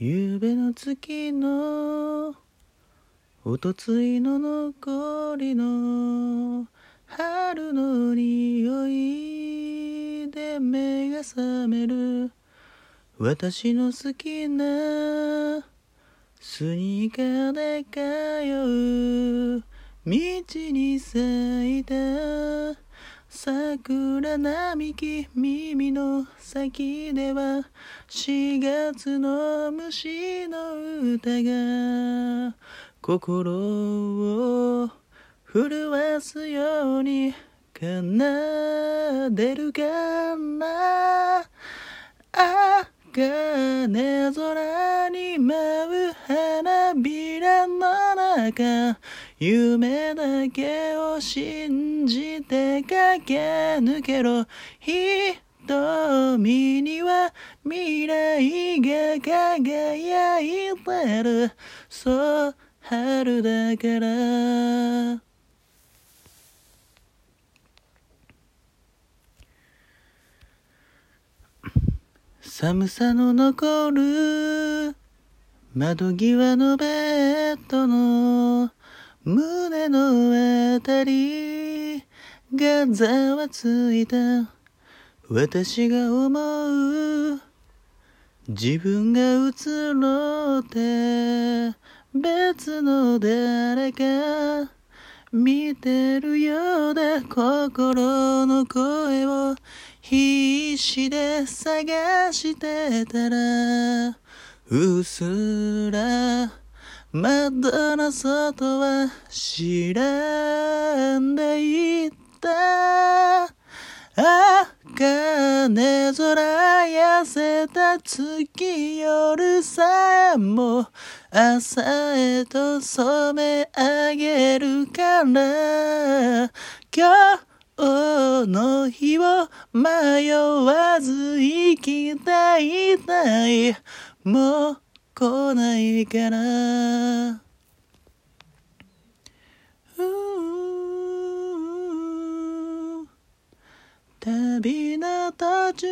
夕べの月のおとついの残りの春の匂いで目が覚める私の好きなスニーカーで通う道に咲いた桜並木耳の先では4月の虫の歌が心を震わすように奏でるかな。あ金空夢だけを信じて駆け抜けろ。瞳には未来が輝いてる。そう春だから。寒さの残る窓際のベッドの胸のあたりがざわついた。私が思う自分が映ろうって別の誰か見てるようで心の声を必死で探してたらうすら窓の外は知らんでいたあ金空痩せた月夜さえも朝へと染め上げるから今日の日を迷わず生きたいたい。もう来ないから。旅の途中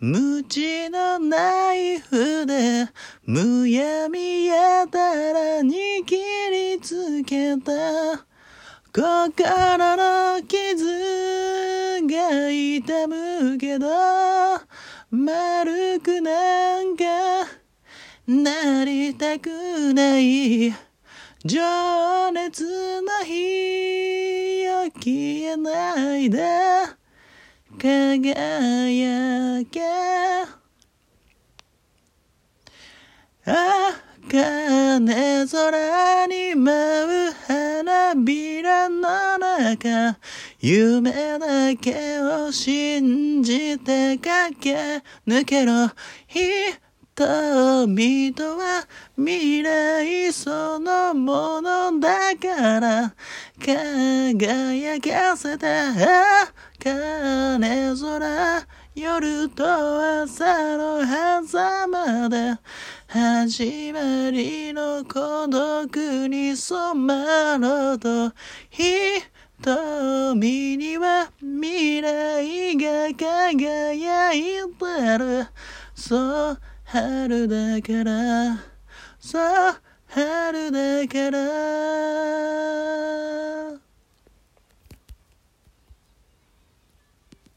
無知のナイフでむやみやたらに切りつけた。心の傷が痛むけど丸くなんかなりたくない情熱の火を消えないで。輝け。あ金空に舞う。夢だけを信じて駆け抜けろ瞳とは未来そのものだから輝かせた金空夜と朝の狭間で始まりの孤独に染まろうと瞳には未来が輝いてる。そう春だから。そう春だから。